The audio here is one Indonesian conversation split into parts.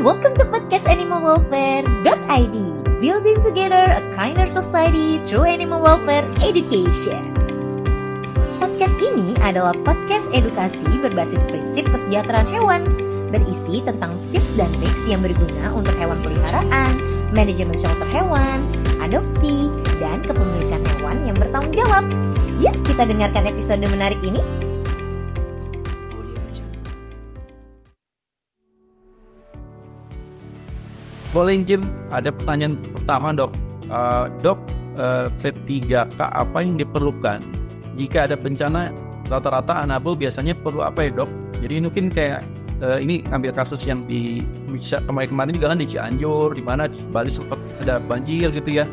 welcome to podcast Welfare.id Building together a kinder society through animal welfare education. Podcast ini adalah podcast edukasi berbasis prinsip kesejahteraan hewan Berisi tentang tips dan tips yang berguna untuk hewan peliharaan, manajemen shelter hewan, adopsi, dan kepemilikan hewan yang bertanggung jawab Yuk kita dengarkan episode menarik ini Boleh izin ada pertanyaan pertama dok. Uh, dok, uh, P3K apa yang diperlukan jika ada bencana rata-rata anabul biasanya perlu apa ya dok? Jadi mungkin kayak uh, ini ambil kasus yang di kemarin-kemarin juga kan di Cianjur, di mana di Bali sempat ada banjir gitu ya.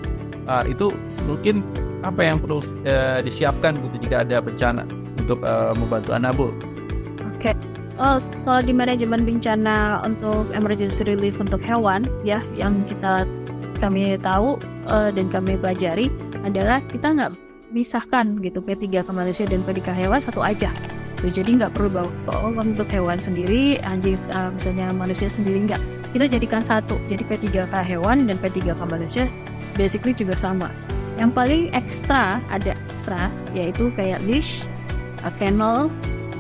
Uh, itu mungkin apa yang perlu uh, disiapkan gitu jika ada bencana untuk uh, membantu anabul? Oh, kalau di manajemen bencana untuk emergency relief untuk hewan ya yang kita kami tahu uh, dan kami pelajari adalah kita nggak misahkan gitu P3 ke manusia dan P3 ke hewan satu aja. Tuh, jadi nggak perlu bawa oh, untuk hewan sendiri, anjing uh, misalnya manusia sendiri nggak. Kita jadikan satu. Jadi P3 ke hewan dan P3 ke manusia basically juga sama. Yang paling ekstra ada ekstra yaitu kayak leash, uh, kennel,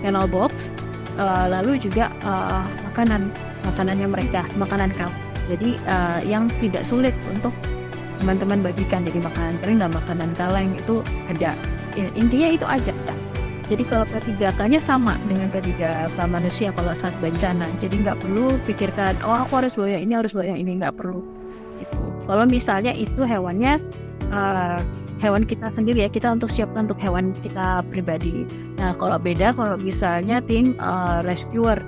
kennel box, uh, lalu juga uh, makanan makanannya mereka makanan kau jadi uh, yang tidak sulit untuk teman-teman bagikan. Jadi makanan kering dan makanan kaleng itu ada. Ya, intinya itu aja. Jadi kalau P3K-nya sama dengan P3K manusia kalau saat bencana. Jadi nggak perlu pikirkan oh aku harus bawa yang ini harus bawa yang ini. Nggak perlu. Gitu. Kalau misalnya itu hewannya uh, hewan kita sendiri ya kita untuk siapkan untuk hewan kita pribadi. Nah kalau beda kalau misalnya tim uh, rescuer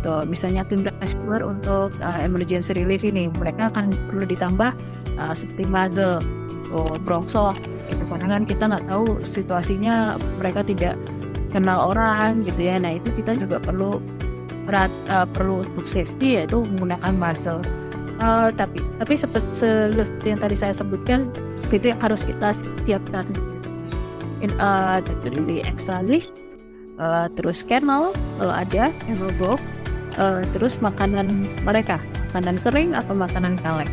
tuh misalnya tim rescuer untuk uh, emergency relief ini mereka akan perlu ditambah uh, seperti muzzle oh, gitu. Karena kan kita nggak tahu situasinya mereka tidak kenal orang gitu ya. Nah itu kita juga perlu berat uh, perlu untuk safety yaitu menggunakan muzzle. Uh, tapi tapi seperti yang tadi saya sebutkan itu yang harus kita siapkan. In, uh, di extra list uh, terus kernel kalau ada kernel box uh, terus makanan mereka. Makanan kering atau makanan kaleng.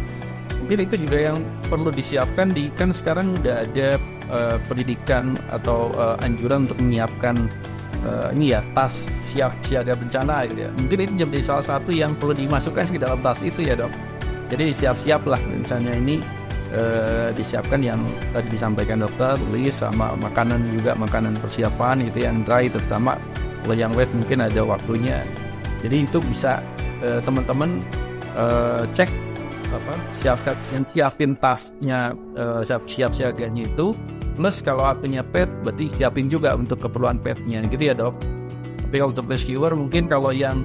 Mungkin itu juga yang perlu disiapkan di kan sekarang udah ada uh, pendidikan atau uh, anjuran untuk menyiapkan uh, ini ya tas siap siaga bencana gitu ya. Mungkin itu jadi salah satu yang perlu dimasukkan ke dalam tas itu ya dok. Jadi siap-siap lah misalnya ini eh, disiapkan yang tadi disampaikan dokter tulis sama makanan juga makanan persiapan itu yang dry terutama kalau yang wet mungkin ada waktunya. Jadi itu bisa eh, teman-teman eh, cek apa siapkan yang siapin tasnya eh, siap siap siaganya itu. Plus kalau punya pet berarti siapin juga untuk keperluan petnya gitu ya dok. Tapi kalau untuk rescuer mungkin kalau yang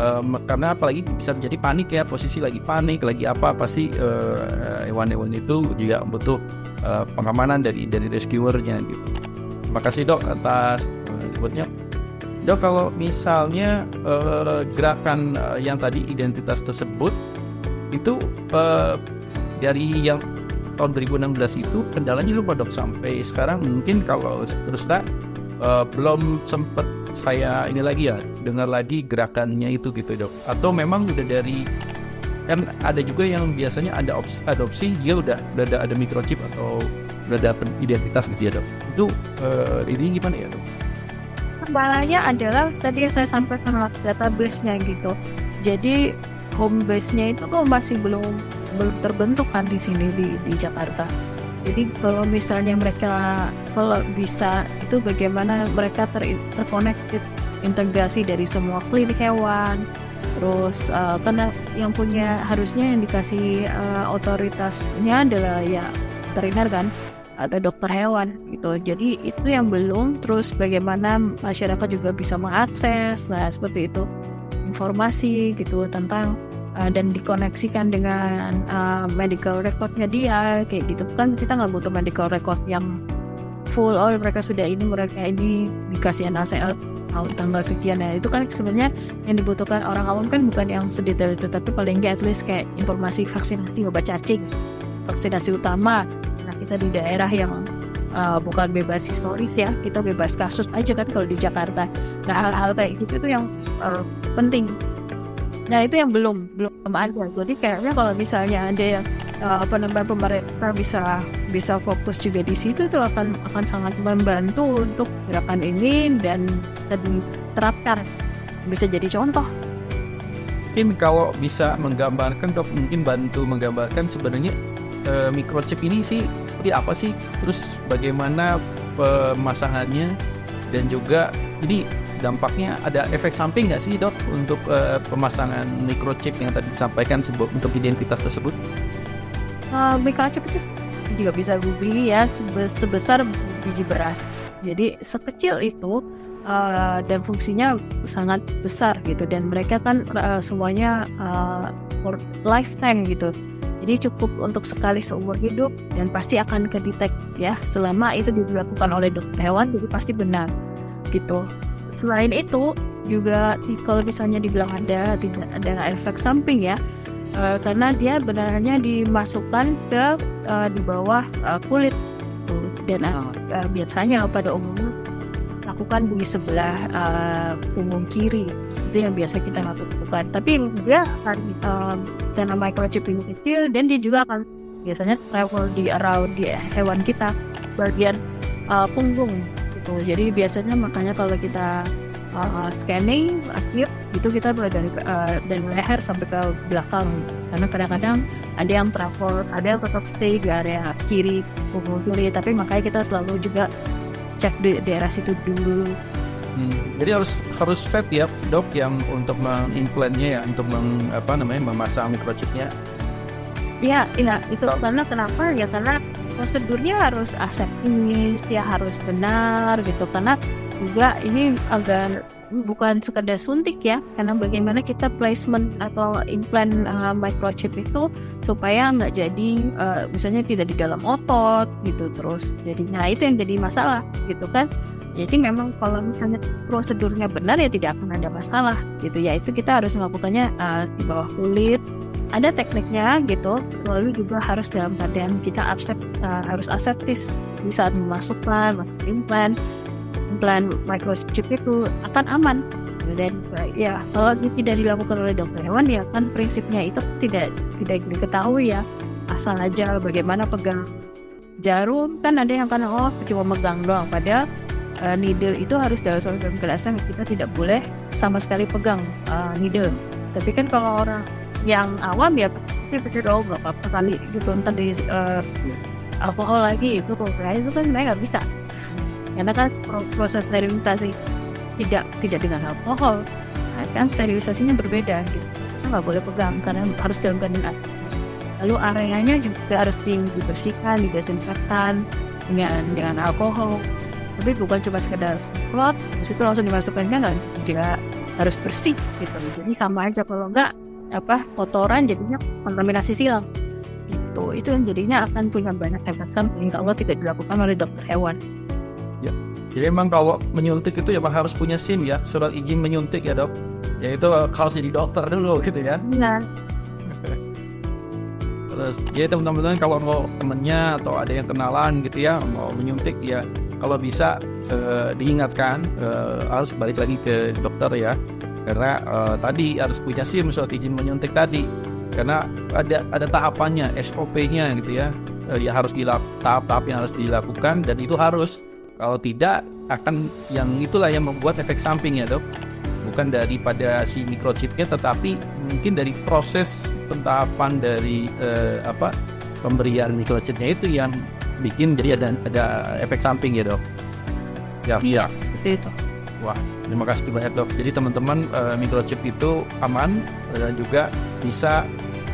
um, karena apalagi bisa menjadi panik ya posisi lagi panik lagi apa pasti uh, hewan-hewan itu juga butuh uh, pengamanan dari dari rescuernya gitu. Terima kasih dok atas uh, Dok kalau misalnya uh, gerakan uh, yang tadi identitas tersebut itu uh, dari yang tahun 2016 itu kendalanya lupa dok sampai sekarang mungkin kalau terus tak uh, belum sempat saya ini lagi ya dengar lagi gerakannya itu gitu dok. Atau memang udah dari kan ada juga yang biasanya ada adopsi dia udah udah ada, ada microchip atau udah ada identitas gitu ya dok? Itu uh, ini gimana ya dok? Kendalanya adalah tadi yang saya sampaikan database-nya gitu. Jadi home base-nya itu kok masih belum belum terbentuk kan di sini di di Jakarta jadi kalau misalnya mereka kalau bisa itu bagaimana mereka ter terkonektif integrasi dari semua klinik hewan. Terus uh, karena yang punya harusnya yang dikasih uh, otoritasnya adalah ya veteriner kan atau dokter hewan gitu. Jadi itu yang belum terus bagaimana masyarakat juga bisa mengakses nah seperti itu. Informasi gitu tentang uh, dan dikoneksikan dengan uh, medical recordnya dia kayak gitu. Kan kita nggak butuh medical record yang full oh mereka sudah ini mereka ini dikasih NaCl tahun tanggal sekian. Ya itu kan sebenarnya yang dibutuhkan orang awam kan bukan yang sedetail itu tapi paling nggak at least kayak informasi vaksinasi obat cacing vaksinasi utama. Nah kita di daerah yang uh, bukan bebas historis ya kita bebas kasus aja kan kalau di Jakarta. Nah hal-hal kayak gitu itu yang uh, penting Nah itu yang belum belum ada. Jadi kayaknya kalau misalnya ada yang uh, apa namanya pemerintah bisa bisa fokus juga di situ tuh akan akan sangat membantu untuk gerakan ini dan diterapkan bisa jadi contoh. Mungkin kalau bisa menggambarkan dok mungkin bantu menggambarkan sebenarnya uh, microchip ini sih seperti apa sih? Terus bagaimana pemasangannya dan juga ini dampaknya ada efek samping nggak sih dok untuk uh, pemasangan microchip yang tadi disampaikan untuk identitas tersebut? Uh, microchip itu juga bisa beli ya sebesar biji beras. Jadi sekecil itu uh, dan fungsinya sangat besar gitu dan mereka kan uh, semuanya uh, for lifetime gitu. Jadi cukup untuk sekali seumur hidup dan pasti akan kedetek ya selama itu dilakukan oleh dokter hewan jadi pasti benar gitu selain itu juga kalau misalnya dibilang ada tidak ada efek samping ya uh, karena dia benarnya dimasukkan ke uh, di bawah uh, kulit tuh dan uh, biasanya pada umumnya lakukan di sebelah uh, punggung kiri. Itu yang biasa kita lakukan. Tapi dia akan uh, karena microchip ini kecil dan dia juga akan biasanya travel di around di hewan kita bagian uh, punggung gitu. Jadi biasanya makanya kalau kita uh, scanning akhir itu kita mulai dari uh, dari leher sampai ke belakang karena kadang-kadang ada yang travel ada yang tetap stay di area kiri punggung kiri. Tapi makanya kita selalu juga cek di daerah situ dulu. Hmm, jadi harus harus vet ya dok yang untuk mengimplantnya ya untuk meng, apa namanya memasang microchipnya. Iya, iya itu oh. karena kenapa? Ya karena prosedurnya harus aseptis ya harus benar gitu. Karena juga ini agak bukan sekedar suntik ya karena bagaimana kita placement atau implant uh, microchip itu supaya nggak jadi uh, misalnya tidak di dalam otot gitu terus. Jadinya itu yang jadi masalah gitu kan. Jadi memang kalau misalnya prosedurnya benar ya tidak akan ada masalah gitu. Ya itu kita harus melakukannya uh, di bawah kulit ada tekniknya gitu lalu juga harus dalam keadaan kita accept, uh, harus aseptis. Di saat memasukkan masuk implan implan microchip itu akan aman. Dan ya kalau tidak dilakukan oleh dokter hewan ya kan prinsipnya itu tidak tidak diketahui ya. Asal aja bagaimana pegang jarum kan ada yang kan oh cuma megang doang. Padahal uh, needle itu harus dalam suatu keadaan kita tidak boleh sama sekali pegang uh, needle. Tapi kan kalau orang yang awam ya pasti pikir oh nggak apa-apa kali gitu. Ntar di uh, alkohol lagi itu kalau itu kan sebenarnya nggak bisa. Karena kan proses sterilisasi tidak tidak dengan alkohol nah, kan sterilisasinya berbeda gitu. Nggak boleh pegang karena harus dalam keadaan asli lalu areanya juga harus dibersihkan didesinfektan dengan dengan alkohol. Tapi bukan cuma sekedar semprot terus itu langsung dimasukkan kan nggak? Harus bersih gitu. Jadi sama aja kalau nggak apa kotoran jadinya kontaminasi silang. Itu itu yang jadinya akan punya banyak efek samping kalau tidak dilakukan oleh dokter hewan. Ya. Jadi emang kalau menyuntik itu ya harus punya SIM ya surat izin menyuntik ya dok. Ya itu harus jadi dokter dulu gitu ya. Benar terus jadi teman-teman kalau mau temennya atau ada yang kenalan gitu ya mau menyuntik ya kalau bisa eh, diingatkan eh, harus balik lagi ke dokter ya karena uh, tadi harus punya SIM surat izin menyuntik tadi. Karena ada ada tahapannya SOP-nya gitu ya. Uh, ya harus tahap-tahap yang harus dilakukan dan itu harus kalau tidak akan yang itulah yang membuat efek samping ya dok. Bukan daripada si microchipnya tetapi mungkin dari proses pentahapan dari uh, apa pemberian microchipnya itu yang bikin jadi ada ada efek samping ya dok. Ya. Iya seperti itu Wah, terima kasih banyak dok. Jadi teman-teman uh, microchip itu aman dan juga bisa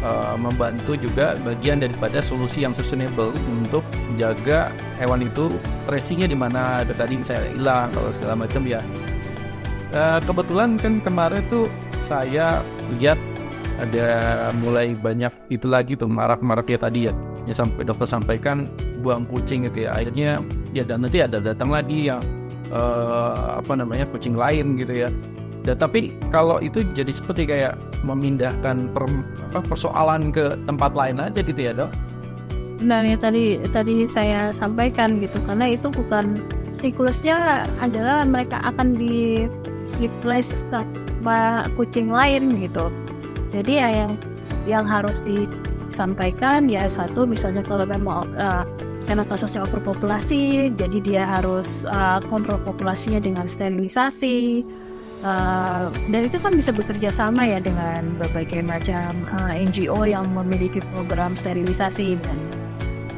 uh, membantu juga bagian daripada solusi yang sustainable untuk menjaga hewan itu tracingnya di mana ada tadi saya hilang kalau segala macam ya. Uh, kebetulan kan kemarin tuh saya lihat ada mulai banyak itu lagi tuh marak-marak ya tadi ya. Ya sampai dokter sampaikan buang kucing itu ya. Akhirnya ya dan nanti ada datang lagi yang uh, apa namanya kucing lain gitu ya. Dan tapi kalau itu jadi seperti kayak memindahkan per, apa, persoalan ke tempat lain aja gitu ya dok? Benar ya tadi tadi saya sampaikan gitu karena itu bukan siklusnya adalah mereka akan di replace sama kucing lain gitu. Jadi ya yang yang harus disampaikan ya satu misalnya kalau memang uh, karena kasusnya overpopulasi, jadi dia harus uh, kontrol populasinya dengan sterilisasi. Uh, dan itu kan bisa bekerja sama ya dengan berbagai macam uh, NGO yang memiliki program sterilisasi dan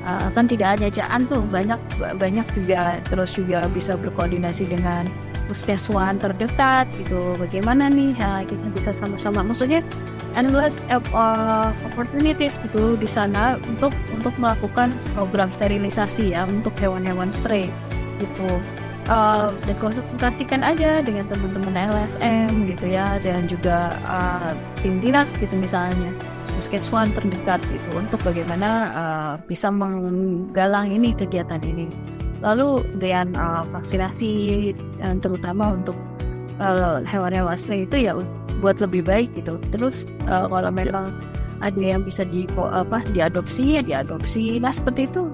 uh, kan tidak hanya Jaan tuh banyak banyak juga terus juga bisa berkoordinasi dengan puskeswan terdekat gitu. Bagaimana nih ya, kita bisa sama-sama. Maksudnya endless uh, opportunities gitu di sana untuk untuk melakukan program sterilisasi ya untuk hewan-hewan stray gitu. Uh, dan konsultasikan aja dengan teman-teman LSM gitu ya dan juga uh, tim dinas gitu misalnya puskeswan terdekat gitu untuk bagaimana uh, bisa menggalang ini kegiatan ini lalu dengan uh, vaksinasi yang terutama untuk uh, hewan-hewan stray itu ya buat lebih baik gitu. Terus uh, kalau memang ada yang bisa di apa diadopsi ya diadopsi. Nah seperti itu.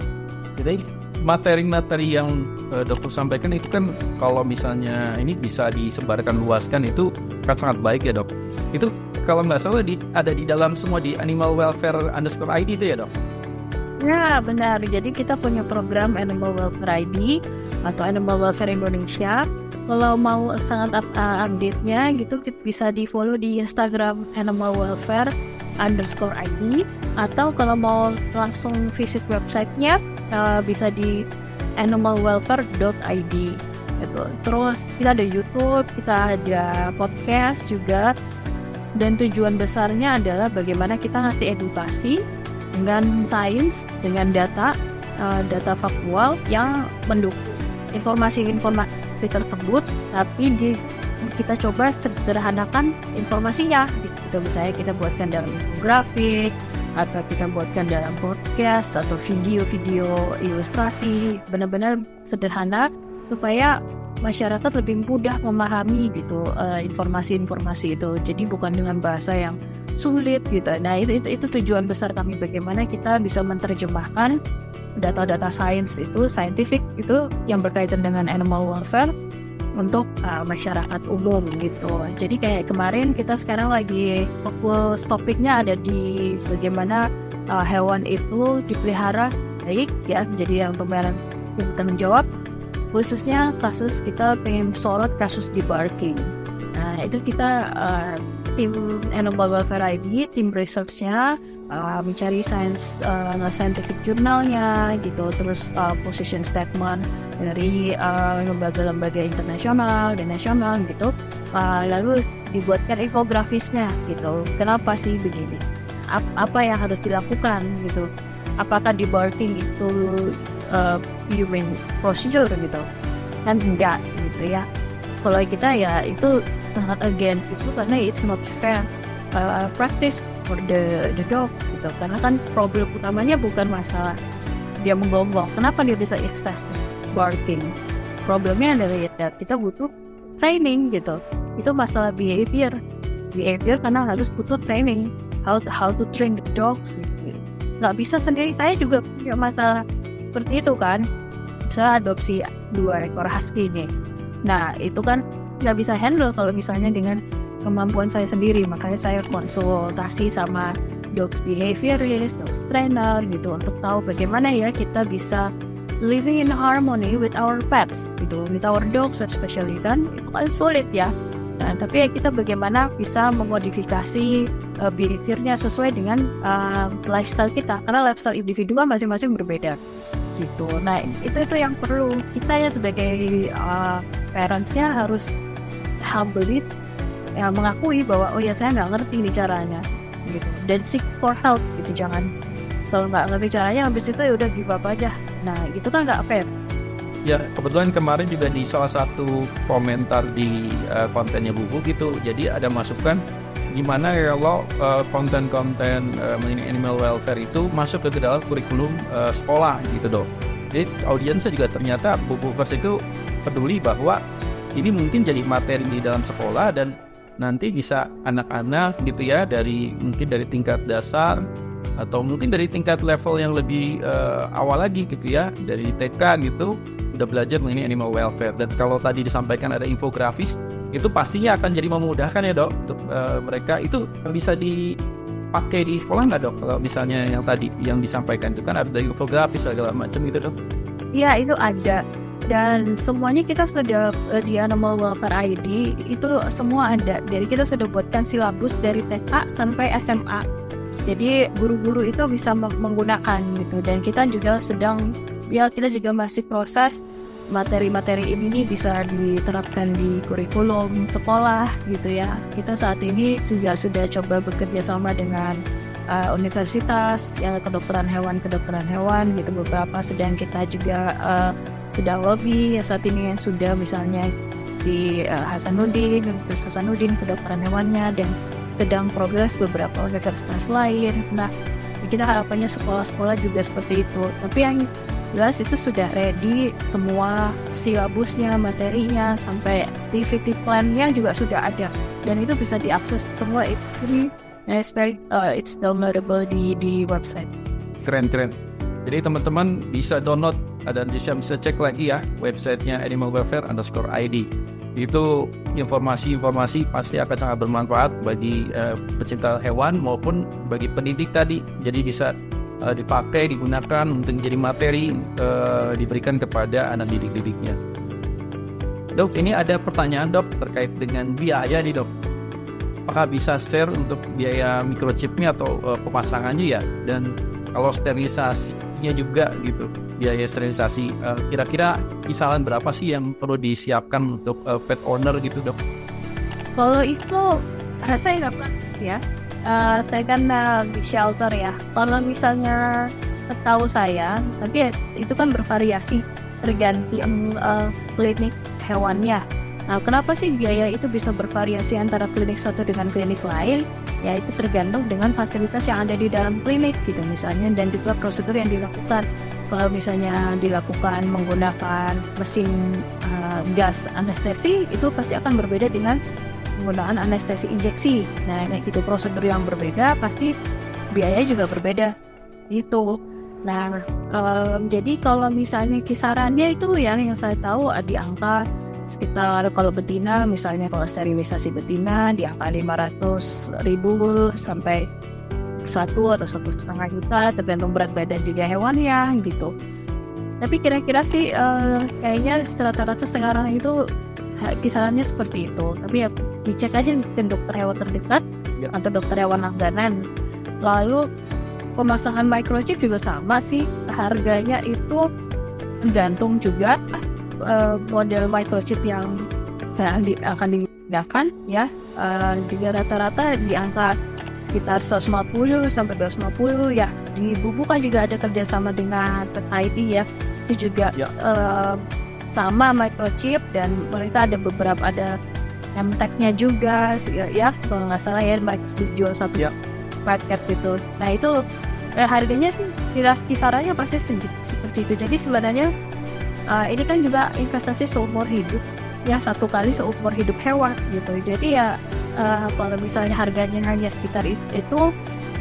Jadi materi-materi yang uh, dokter sampaikan itu kan kalau misalnya ini bisa disebarkan luaskan itu kan sangat baik ya dok. Itu kalau nggak salah di, ada di dalam semua di animal welfare underscore ID itu ya dok Ya benar, jadi kita punya program Animal Welfare ID atau Animal Welfare Indonesia. Kalau mau sangat up, uh, update-nya gitu bisa di follow di Instagram Animal Welfare underscore ID atau kalau mau langsung visit websitenya uh, bisa di animalwelfare.id gitu. Terus kita ada YouTube, kita ada podcast juga. Dan tujuan besarnya adalah bagaimana kita ngasih edukasi dengan sains, dengan data, uh, data faktual yang mendukung informasi-informasi tersebut tapi di kita coba sederhanakan informasinya. Gitu misalnya kita buatkan dalam infografik atau kita buatkan dalam podcast atau video-video ilustrasi benar-benar sederhana supaya masyarakat lebih mudah memahami gitu informasi informasi-informasi itu jadi bukan dengan bahasa yang sulit gitu nah itu, itu itu tujuan besar kami bagaimana kita bisa menerjemahkan data-data sains itu scientific itu yang berkaitan dengan animal welfare untuk uh, masyarakat umum gitu. Jadi kayak kemarin kita sekarang lagi fokus topiknya ada di bagaimana uh, hewan itu dipelihara baik ya. Jadi yang pemeliharaan tanggung jawab khususnya kasus kita pengen sorot kasus di barking. Nah itu kita uh, tim Animal Welfare ID, tim researchnya uh, mencari science uh, scientific jurnalnya gitu. Terus uh, position statement dari lembaga-lembaga uh, internasional dan nasional gitu. Uh, lalu dibuatkan infografisnya gitu. Kenapa sih begini? Ap apa yang harus dilakukan gitu? Apakah di boarding itu uh, human procedure gitu. Kan enggak gitu ya. Kalau kita ya itu sangat against itu karena it's not fair uh, practice for the the dog gitu. Karena kan problem utamanya bukan masalah dia menggonggong kenapa dia bisa excessive barking? Problemnya adalah ya kita butuh training gitu. Itu masalah behavior. Behavior karena harus butuh training. How to, how to train the dogs gitu. nggak bisa sendiri. Saya juga punya masalah seperti itu kan. Saya adopsi dua ekor husky nih. Nah itu kan nggak bisa handle kalau misalnya dengan kemampuan saya sendiri. Makanya saya konsultasi sama dog behaviorist, dog trainer gitu untuk tahu bagaimana ya kita bisa living in harmony with our pets gitu with our dogs especially kan. Itu kan sulit ya. Nah, tapi ya kita bagaimana bisa memodifikasi uh, behaviornya sesuai dengan uh, lifestyle kita. Karena lifestyle individu kan masing-masing berbeda gitu. Nah itu itu yang perlu. Kita ya sebagai uh, parentsnya harus humble it ya mengakui bahwa oh ya saya nggak ngerti nih caranya gitu. Dan seek for help gitu. Jangan kalau nggak ngerti caranya habis itu ya udah give up aja. Nah gitu kan nggak fair? Ya kebetulan kemarin juga di salah satu komentar di uh, kontennya buku gitu jadi ada masukan gimana kalau uh, konten-konten uh, mengenai animal welfare itu masuk ke dalam kurikulum uh, sekolah gitu dok. Jadi audiensnya juga ternyata buku first itu peduli bahwa ini mungkin jadi materi di dalam sekolah dan nanti bisa anak-anak gitu ya dari mungkin dari tingkat dasar atau mungkin dari tingkat level yang lebih uh, awal lagi gitu ya dari TK gitu udah belajar mengenai animal welfare. Dan kalau tadi disampaikan ada infografis itu pastinya akan jadi memudahkan ya dok untuk uh, mereka. Itu bisa dipakai di sekolah nggak dok kalau misalnya yang tadi yang disampaikan? Itu kan ada infografis segala macam gitu dok. Iya itu ada. Dan semuanya kita sudah uh, di Animal Welfare ID itu semua ada. Jadi kita sudah buatkan silabus dari TK sampai SMA. Jadi guru-guru itu bisa menggunakan gitu. Dan kita juga sedang ya kita juga masih proses materi-materi ini bisa diterapkan di kurikulum sekolah gitu ya. Kita saat ini juga sudah coba bekerja sama dengan uh, universitas ya kedokteran hewan kedokteran hewan gitu beberapa sedang kita juga uh, sedang lobby ya saat ini yang sudah misalnya di uh, Hasanuddin Universitas Hasanuddin kedokteran hewannya dan sedang progres beberapa universitas lain. Nah kita harapannya sekolah-sekolah juga seperti itu. Tapi yang itu sudah ready semua silabusnya, materinya, sampai activity plan-nya juga sudah ada dan itu bisa diakses semua itu nah, it's uh, it's downloadable di di website. Keren keren. Jadi teman-teman bisa download dan bisa bisa cek lagi ya websitenya Animal Welfare underscore ID. Itu informasi-informasi pasti akan sangat bermanfaat bagi uh, pecinta hewan maupun bagi pendidik tadi. Jadi bisa uh, dipakai digunakan untuk menjadi materi uh, diberikan kepada anak didik-didiknya. Dok, ini ada pertanyaan dok terkait dengan biaya nih dok. Apakah bisa share untuk biaya microchipnya atau uh, pemasangannya ya? Dan kalau sterilisasinya juga gitu, biaya sterilisasi kira-kira kisaran berapa sih yang perlu disiapkan untuk uh, pet owner gitu dok? Kalau itu rasanya nggak pernah ya uh, saya kan uh, di shelter ya. Kalau misalnya tahu saya, tapi itu kan bervariasi tergantung uh, klinik hewannya. Nah, kenapa sih biaya itu bisa bervariasi antara klinik satu dengan klinik lain? Ya, itu tergantung dengan fasilitas yang ada di dalam klinik gitu misalnya dan juga prosedur yang dilakukan. Kalau misalnya dilakukan menggunakan mesin uh, gas anestesi, itu pasti akan berbeda dengan penggunaan anestesi injeksi. Nah, kayak gitu prosedur yang berbeda pasti biaya juga berbeda. Itu. Nah, um, jadi kalau misalnya kisarannya itu yang yang saya tahu di angka sekitar kalau betina misalnya kalau sterilisasi betina di angka 500 ribu sampai satu atau satu setengah juta tergantung berat badan juga hewannya gitu tapi kira-kira sih uh, kayaknya rata-rata sekarang itu kisarannya seperti itu. Tapi ya dicek aja ke dokter hewan terdekat ya. atau dokter hewan langganan. Lalu pemasangan microchip juga sama sih. Harganya itu tergantung juga uh, model microchip yang akan digunakan ya. Uh, juga rata-rata di angka sekitar 150 sampai 250 ya. Di bubu kan juga ada kerjasama dengan ID ya. Itu juga ya. Uh, sama microchip dan mereka ada beberapa ada MTech-nya juga ya, ya kalau nggak salah ya jual satu ya. paket gitu. Nah itu eh, harganya sih kira kisarannya pasti segitu seperti itu. Jadi sebenarnya uh, ini kan juga investasi seumur hidup ya satu kali seumur hidup hewan gitu. Jadi ya uh, kalau misalnya harganya hanya sekitar itu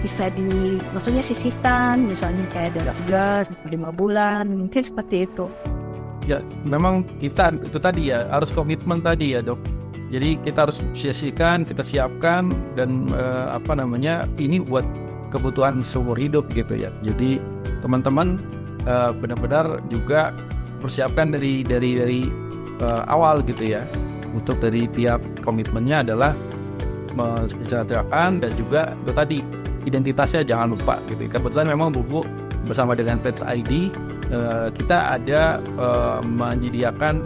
bisa di maksudnya sisihkan misalnya kayak dari tiga sampai lima bulan mungkin seperti itu ya memang kita itu tadi ya harus komitmen tadi ya dok. Jadi kita harus sisihkan kita siapkan dan uh, apa namanya ini buat kebutuhan seumur hidup gitu ya. Jadi teman-teman uh, benar-benar juga persiapkan dari dari dari uh, awal gitu ya. Untuk dari tiap komitmennya adalah mensejahterakan dan juga itu tadi identitasnya jangan lupa gitu kebetulan memang bubu bersama dengan Pets ID uh, kita ada uh, menyediakan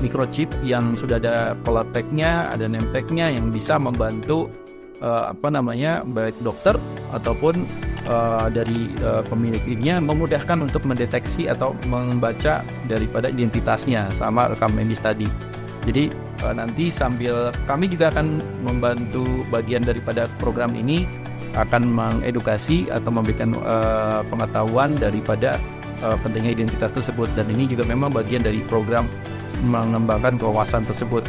microchip yang sudah ada color tag-nya, ada name yang bisa membantu uh, apa namanya baik dokter ataupun uh, dari uh, pemiliknya memudahkan untuk mendeteksi atau membaca daripada identitasnya sama rekam medis tadi. Jadi uh, nanti sambil kami juga akan membantu bagian daripada program ini akan mengedukasi atau memberikan uh, pengetahuan daripada uh, pentingnya identitas tersebut dan ini juga memang bagian dari program mengembangkan kewawasan tersebut.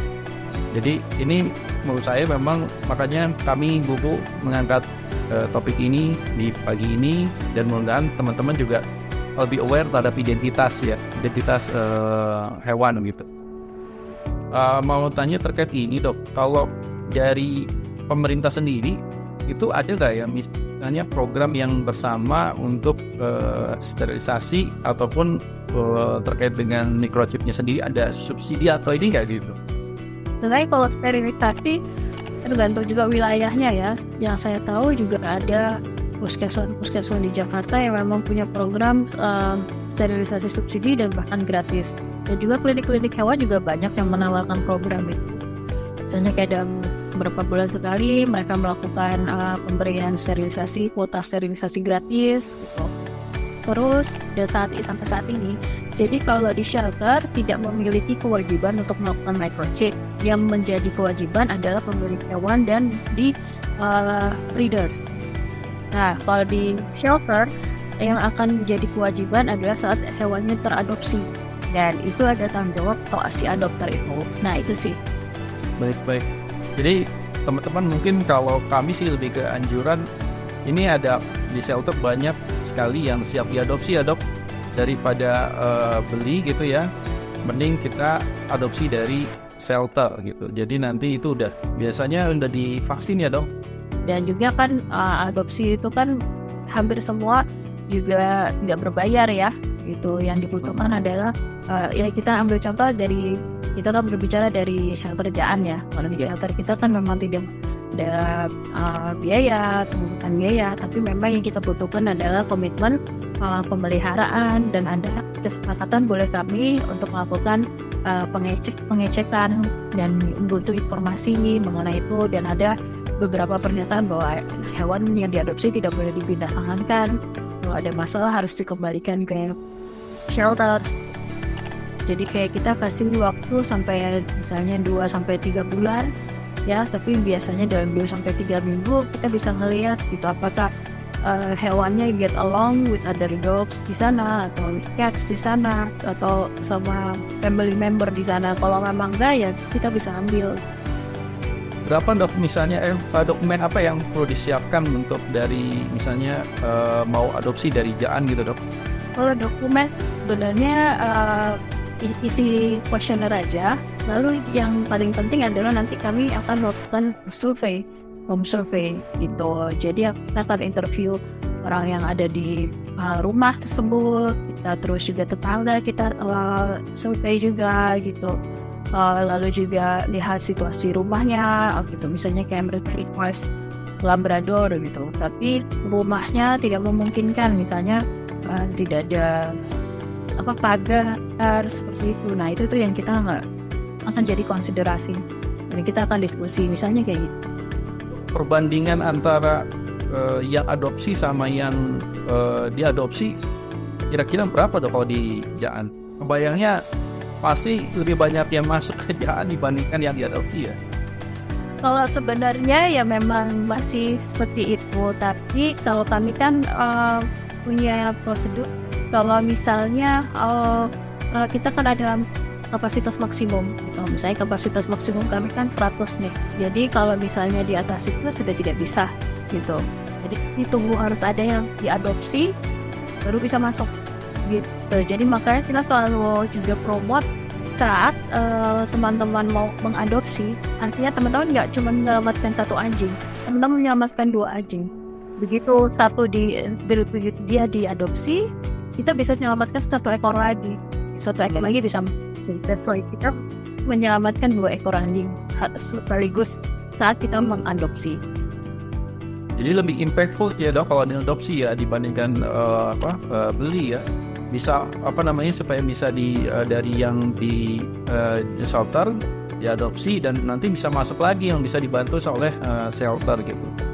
Jadi ini menurut saya memang makanya kami Bubu mengangkat uh, topik ini di pagi ini dan mudah-mudahan teman-teman juga lebih aware terhadap identitas ya, identitas uh, hewan gitu. uh, mau tanya terkait ini dok. Kalau dari pemerintah sendiri itu ada nggak ya misalnya program yang bersama untuk uh, sterilisasi ataupun uh, terkait dengan microchipnya sendiri ada subsidi atau ini nggak gitu? Sebenarnya kalau sterilisasi tergantung juga wilayahnya ya. Yang saya tahu juga ada puskesmas-puskesmas di Jakarta yang memang punya program um, sterilisasi subsidi dan bahkan gratis. Dan juga klinik-klinik hewan juga banyak yang menawarkan program itu. Misalnya kayak dalam beberapa bulan sekali mereka melakukan uh, pemberian sterilisasi, kuota sterilisasi gratis gitu. Terus dan saat ini sampai saat ini, jadi kalau di shelter tidak memiliki kewajiban untuk melakukan microchip, yang menjadi kewajiban adalah pemilik hewan dan di uh, breeders. Nah, kalau di shelter yang akan menjadi kewajiban adalah saat hewannya teradopsi dan itu ada tanggung jawab atau si adopter itu. Nah, itu sih. Baik, baik. Jadi teman-teman mungkin kalau kami sih lebih ke anjuran ini ada di shelter banyak sekali yang siap diadopsi ya dok daripada uh, beli gitu ya mending kita adopsi dari shelter gitu. Jadi nanti itu udah biasanya udah divaksin ya dok? Dan juga kan uh, adopsi itu kan hampir semua juga tidak berbayar ya itu yang dibutuhkan adalah uh, ya kita ambil contoh dari kita kan berbicara dari shelter jaan ya. Kalau di shelter kita kan memang tidak ada uh, biaya kebutuhan biaya. Tapi memang yang kita butuhkan adalah komitmen uh, pemeliharaan dan ada kesepakatan boleh kami untuk melakukan uh, pengecek pengecekan dan butuh informasi mengenai itu. Dan ada beberapa pernyataan bahwa hewan yang diadopsi tidak boleh dipindahkan kalau ada masalah harus dikembalikan ke shelter jadi kayak kita kasih waktu sampai misalnya 2 sampai 3 bulan ya. Tapi biasanya dalam 2 sampai 3 minggu kita bisa ngelihat gitu apakah uh, hewannya get along with other dogs di sana atau cats di sana atau sama family member di sana. Kalau memang enggak ya kita bisa ambil. Berapa dok misalnya eh, dokumen apa yang perlu disiapkan untuk dari misalnya uh, mau adopsi dari Jaan gitu dok? Kalau dokumen sebenarnya uh, isi kuesioner aja. Lalu yang paling penting adalah nanti kami akan melakukan survei, home survey gitu. Jadi kita akan interview orang yang ada di uh, rumah tersebut. Kita terus juga tetangga kita uh, survei juga gitu uh, lalu juga lihat situasi rumahnya gitu misalnya kayak mereka request Labrador gitu tapi rumahnya tidak memungkinkan misalnya uh, tidak ada apa pagar seperti itu nah itu tuh yang kita nggak akan jadi konsiderasi dan kita akan diskusi misalnya kayak gitu perbandingan antara uh, yang adopsi sama yang uh, diadopsi kira-kira berapa tuh kalau di Jaan? Kebayangnya pasti lebih banyak yang masuk kerjaan dibandingkan yang diadopsi ya. Kalau sebenarnya ya memang masih seperti itu, tapi kalau kami kan uh, punya prosedur. Kalau misalnya uh, kita kan ada kapasitas maksimum, gitu. misalnya kapasitas maksimum kami kan 100 nih. Jadi kalau misalnya di atas itu sudah tidak bisa, gitu. Jadi ditunggu harus ada yang diadopsi, baru bisa masuk gitu jadi makanya kita selalu juga promote saat uh, teman-teman mau mengadopsi artinya teman-teman nggak cuma menyelamatkan satu anjing teman-teman menyelamatkan dua anjing begitu satu di begitu dia diadopsi kita bisa menyelamatkan satu ekor lagi. Satu ekor lagi bisa that's why kita menyelamatkan dua ekor anjing sekaligus saat kita mengadopsi. Jadi lebih impactful ya dok kalau diadopsi ya dibandingkan uh, apa uh, beli ya. Bisa apa namanya supaya bisa di uh, dari yang di uh, shelter diadopsi dan nanti bisa masuk lagi yang bisa dibantu oleh uh, shelter gitu.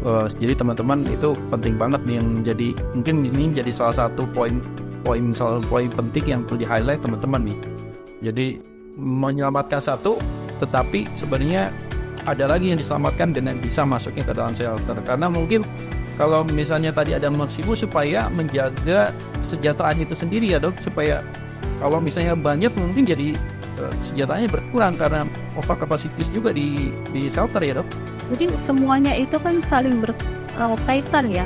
Uh, jadi teman-teman itu penting banget nih yang jadi mungkin ini jadi salah satu poin poin salah poin penting yang perlu di highlight teman-teman nih. Jadi menyelamatkan satu, tetapi sebenarnya ada lagi yang diselamatkan dengan bisa masuknya ke dalam shelter karena mungkin kalau misalnya tadi ada maksimu supaya menjaga kesejahteraan itu sendiri ya dok. Supaya kalau misalnya banyak mungkin jadi eh, sejahtanya berkurang karena over kapasitas juga di di shelter ya dok jadi semuanya itu kan saling berkaitan ya.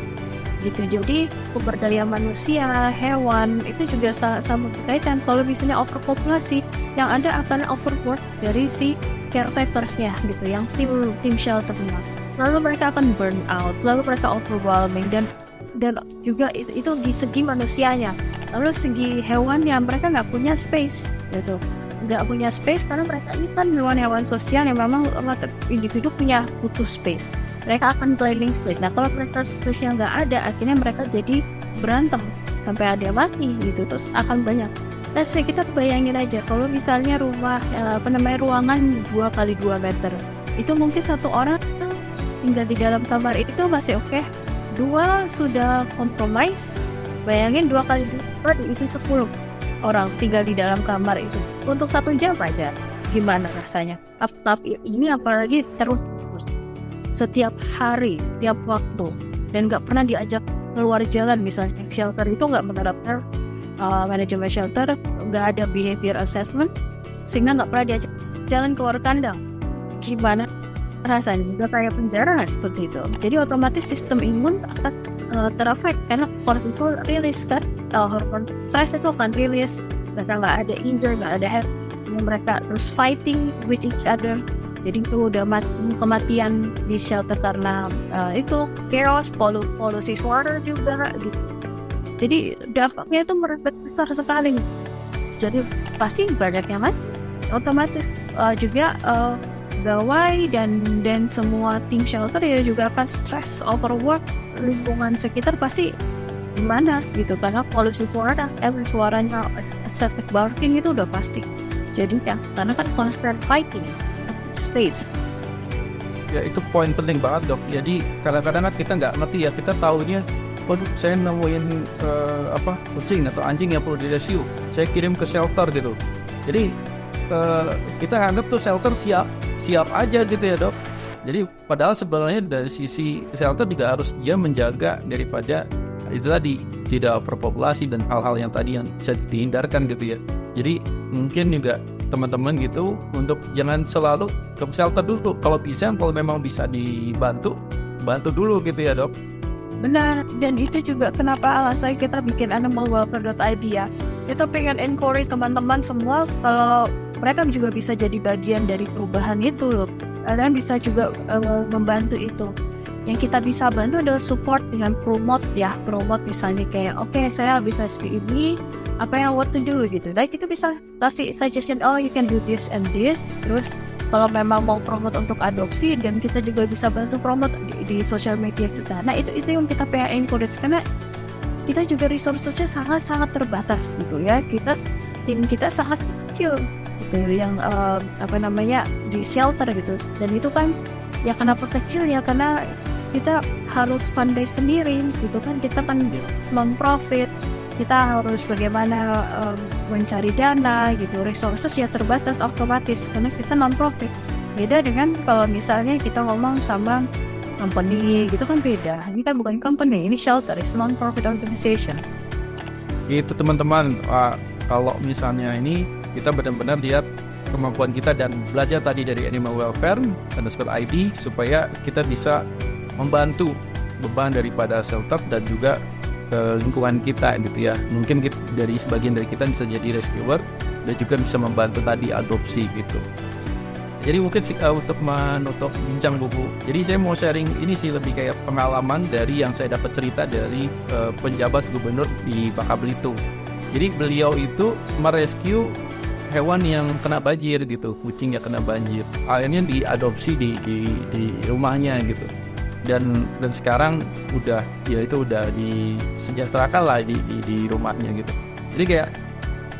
Gitu. Jadi sumber daya manusia hewan itu juga sama berkaitan. Kalau misalnya overpopulasi yang ada akan overwork dari si caretakersnya gitu. Yang tim tim shelternya. Lalu mereka akan burn out lalu mereka overwhelming dan dan juga itu, itu di segi manusianya. Lalu segi hewannya mereka nggak punya space gitu nggak punya space karena mereka ini kan hewan-hewan sosial yang memang individu punya butuh space. Mereka akan claiming space. Nah kalau mereka space yang nggak ada akhirnya mereka jadi berantem. Sampai ada yang mati gitu. Terus akan banyak. Say kita bayangin aja kalau misalnya rumah eh, apa namanya ruangan 2 kali 2 meter itu mungkin satu orang tinggal di dalam kamar itu masih oke. Okay. dua sudah compromise. Bayangin dua kali dua diisi 10 orang tinggal di dalam kamar itu. Untuk satu jam aja. Gimana rasanya? Tapi ini apalagi terus terus. Setiap hari setiap waktu. Dan nggak pernah diajak keluar jalan misalnya shelter itu nggak menerapkan uh, manajemen shelter nggak ada behavior assessment sehingga nggak pernah diajak jalan keluar kandang. Gimana rasanya? Udah kayak penjara seperti itu. Jadi otomatis sistem imun akan uh, terefek karena kortisol rilis kan uh, hormon stres itu akan rilis mereka nggak ada injury nggak ada happy mereka terus fighting with each other. Jadi itu udah mat kematian di shelter karena uh, itu chaos polu polusi suara juga gitu. Jadi dampaknya itu merebet besar sekali. Jadi pasti banyak yang mati otomatis. Uh, juga uh, gawai dan dan semua tim shelter ya juga akan stress overwork lingkungan sekitar pasti gimana gitu. Karena polusi suara every suaranya excessive barking itu udah pasti jadi ya. Karena kan constant fighting space. Ya itu poin penting banget dok. Jadi kadang-kadang kan kita nggak ngerti ya. Kita tahunya waduh saya nemuin uh, apa kucing atau anjing yang perlu diresiu saya kirim ke shelter gitu. Jadi uh, kita anggap tuh shelter siap siap aja gitu ya dok jadi padahal sebenarnya dari sisi shelter juga harus dia menjaga daripada itu tadi tidak overpopulasi dan hal-hal yang tadi yang bisa dihindarkan gitu ya. Jadi mungkin juga teman-teman gitu untuk jangan selalu ke shelter dulu. Kalau bisa, kalau memang bisa dibantu, bantu dulu gitu ya dok. Benar, dan itu juga kenapa alasan kita bikin animalwelfare.id ya. Itu pengen encourage teman-teman semua kalau mereka juga bisa jadi bagian dari perubahan itu. Loh. Dan bisa juga uh, membantu itu. Yang kita bisa bantu adalah support dengan promote ya promote misalnya kayak oke okay, saya bisa ini apa yang what to do? gitu. Dan kita bisa kasih suggestion oh you can do this and this. Terus kalau memang mau promote untuk adopsi dan kita juga bisa bantu promote di, di sosial media kita. Nah itu itu yang kita pengen encourage karena kita juga resourcesnya sangat sangat terbatas gitu ya. Kita tim kita sangat kecil gitu yang uh, apa namanya di shelter gitu. Dan itu kan ya kenapa kecil ya karena kita harus pandai sendiri gitu kan. Kita kan non profit kita harus bagaimana um, mencari dana gitu. Resources ya terbatas otomatis karena kita non profit beda dengan kalau misalnya kita ngomong sama company gitu kan beda. Ini kan bukan company ini shelter is non profit organization. Itu teman-teman. Uh, kalau misalnya ini kita benar-benar lihat kemampuan kita dan belajar tadi dari Animal Welfare underscore ID supaya kita bisa membantu beban daripada shelter dan juga uh, lingkungan kita gitu ya. Mungkin dari sebagian dari kita bisa jadi rescuer dan juga bisa membantu tadi adopsi gitu. Jadi mungkin uh, untuk menutup bincang buku jadi saya mau sharing ini sih lebih kayak pengalaman dari yang saya dapat cerita dari uh, penjabat gubernur di Bangka Belitung. Jadi beliau itu merescue hewan yang kena banjir gitu kucing yang kena banjir akhirnya diadopsi di di, di rumahnya gitu. Dan dan sekarang udah ya itu udah disejahterakan lah di, di, di rumahnya gitu. Jadi kayak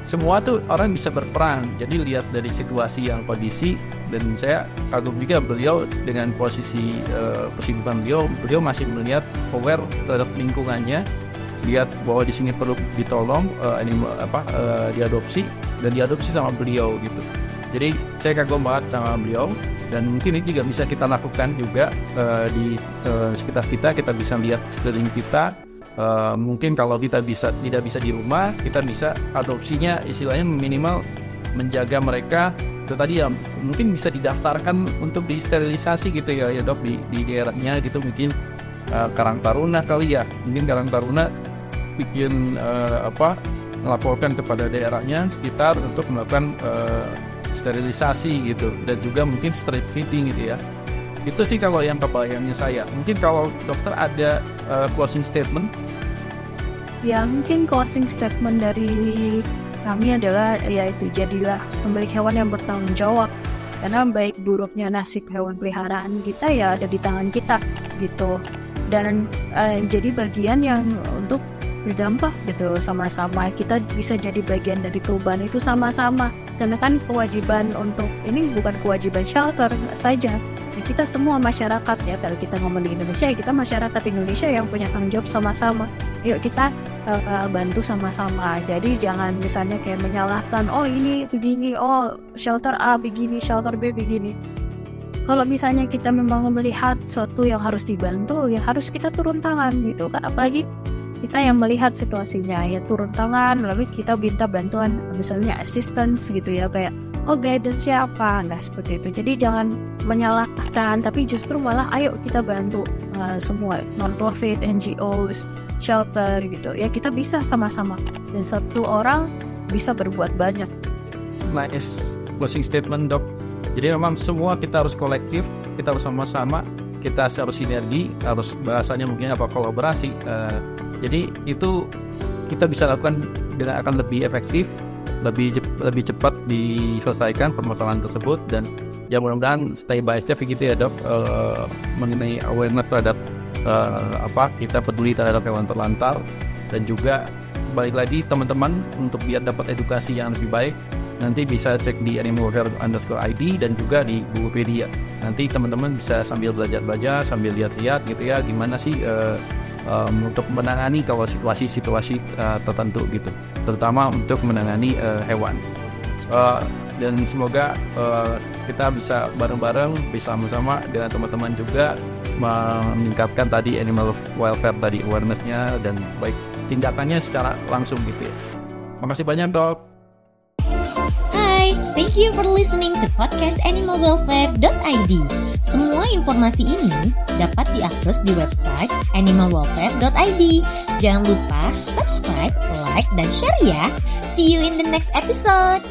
semua tuh orang bisa berperan. Jadi lihat dari situasi yang kondisi dan saya kagum juga beliau dengan posisi uh, kesibukan beliau. Beliau masih melihat aware terhadap lingkungannya. Lihat bahwa di sini perlu ditolong uh, ini apa uh, diadopsi dan diadopsi sama beliau gitu. Jadi saya kagum banget sama beliau dan mungkin ini juga bisa kita lakukan juga uh, di uh, sekitar kita. Kita bisa lihat sekeliling kita. Uh, mungkin kalau kita bisa tidak bisa di rumah kita bisa adopsinya istilahnya minimal menjaga mereka. Itu tadi ya mungkin bisa didaftarkan untuk disterilisasi gitu ya ya dok di, di daerahnya gitu. Mungkin uh, Karang Taruna kali ya. Mungkin Karang Taruna bikin uh, apa melaporkan kepada daerahnya sekitar untuk melakukan uh, sterilisasi gitu. Dan juga mungkin street feeding gitu ya. Itu sih kalau yang kebayangnya saya. Mungkin kalau dokter ada uh, closing statement? Ya mungkin closing statement dari kami adalah yaitu jadilah pemilik hewan yang bertanggung jawab. Karena baik buruknya nasib hewan peliharaan kita ya ada di tangan kita gitu. Dan uh, jadi bagian yang untuk berdampak gitu sama-sama. Kita bisa jadi bagian dari perubahan itu sama-sama. Karena kan kewajiban untuk ini bukan kewajiban shelter saja. Ya, kita semua masyarakat ya kalau kita ngomong di Indonesia ya kita masyarakat Indonesia yang punya tanggung jawab sama-sama. Yuk kita uh, bantu sama-sama. Jadi jangan misalnya kayak menyalahkan oh ini begini oh shelter A begini shelter B begini. Kalau misalnya kita memang melihat sesuatu yang harus dibantu ya harus kita turun tangan gitu. Kan apalagi kita yang melihat situasinya ya turun tangan lalu kita minta bantuan misalnya assistance gitu ya kayak oh guidance siapa? Nah seperti itu. Jadi jangan menyalahkan tapi justru malah ayo kita bantu uh, semua non profit NGOs shelter gitu. Ya kita bisa sama-sama. Dan satu orang bisa berbuat banyak. Nice closing statement dok. Jadi memang semua kita harus kolektif kita harus sama-sama kita harus sinergi harus bahasanya mungkin apa kolaborasi uh, jadi itu kita bisa lakukan dengan akan lebih efektif, lebih lebih cepat diselesaikan permasalahan tersebut dan ya mudah-mudahan stay by step gitu ya dok. Uh, mengenai awareness terhadap uh, apa kita peduli terhadap hewan terlantar dan juga balik lagi teman-teman untuk biar dapat edukasi yang lebih baik nanti bisa cek di animal underscore ID dan juga di Bukupedia. Nanti teman-teman bisa sambil belajar-belajar, sambil lihat-lihat gitu ya, gimana sih uh, um, untuk menangani kalau situasi-situasi uh, tertentu gitu, terutama untuk menangani uh, hewan. Uh, dan semoga uh, kita bisa bareng-bareng, bisa sama-sama dengan teman-teman juga meningkatkan tadi animal welfare tadi awarenessnya dan baik tindakannya secara langsung gitu ya. Makasih banyak dok. Thank you for listening to podcast animalwelfare.id. Semua informasi ini dapat diakses di website animalwelfare.id. Jangan lupa subscribe, like, dan share ya. See you in the next episode.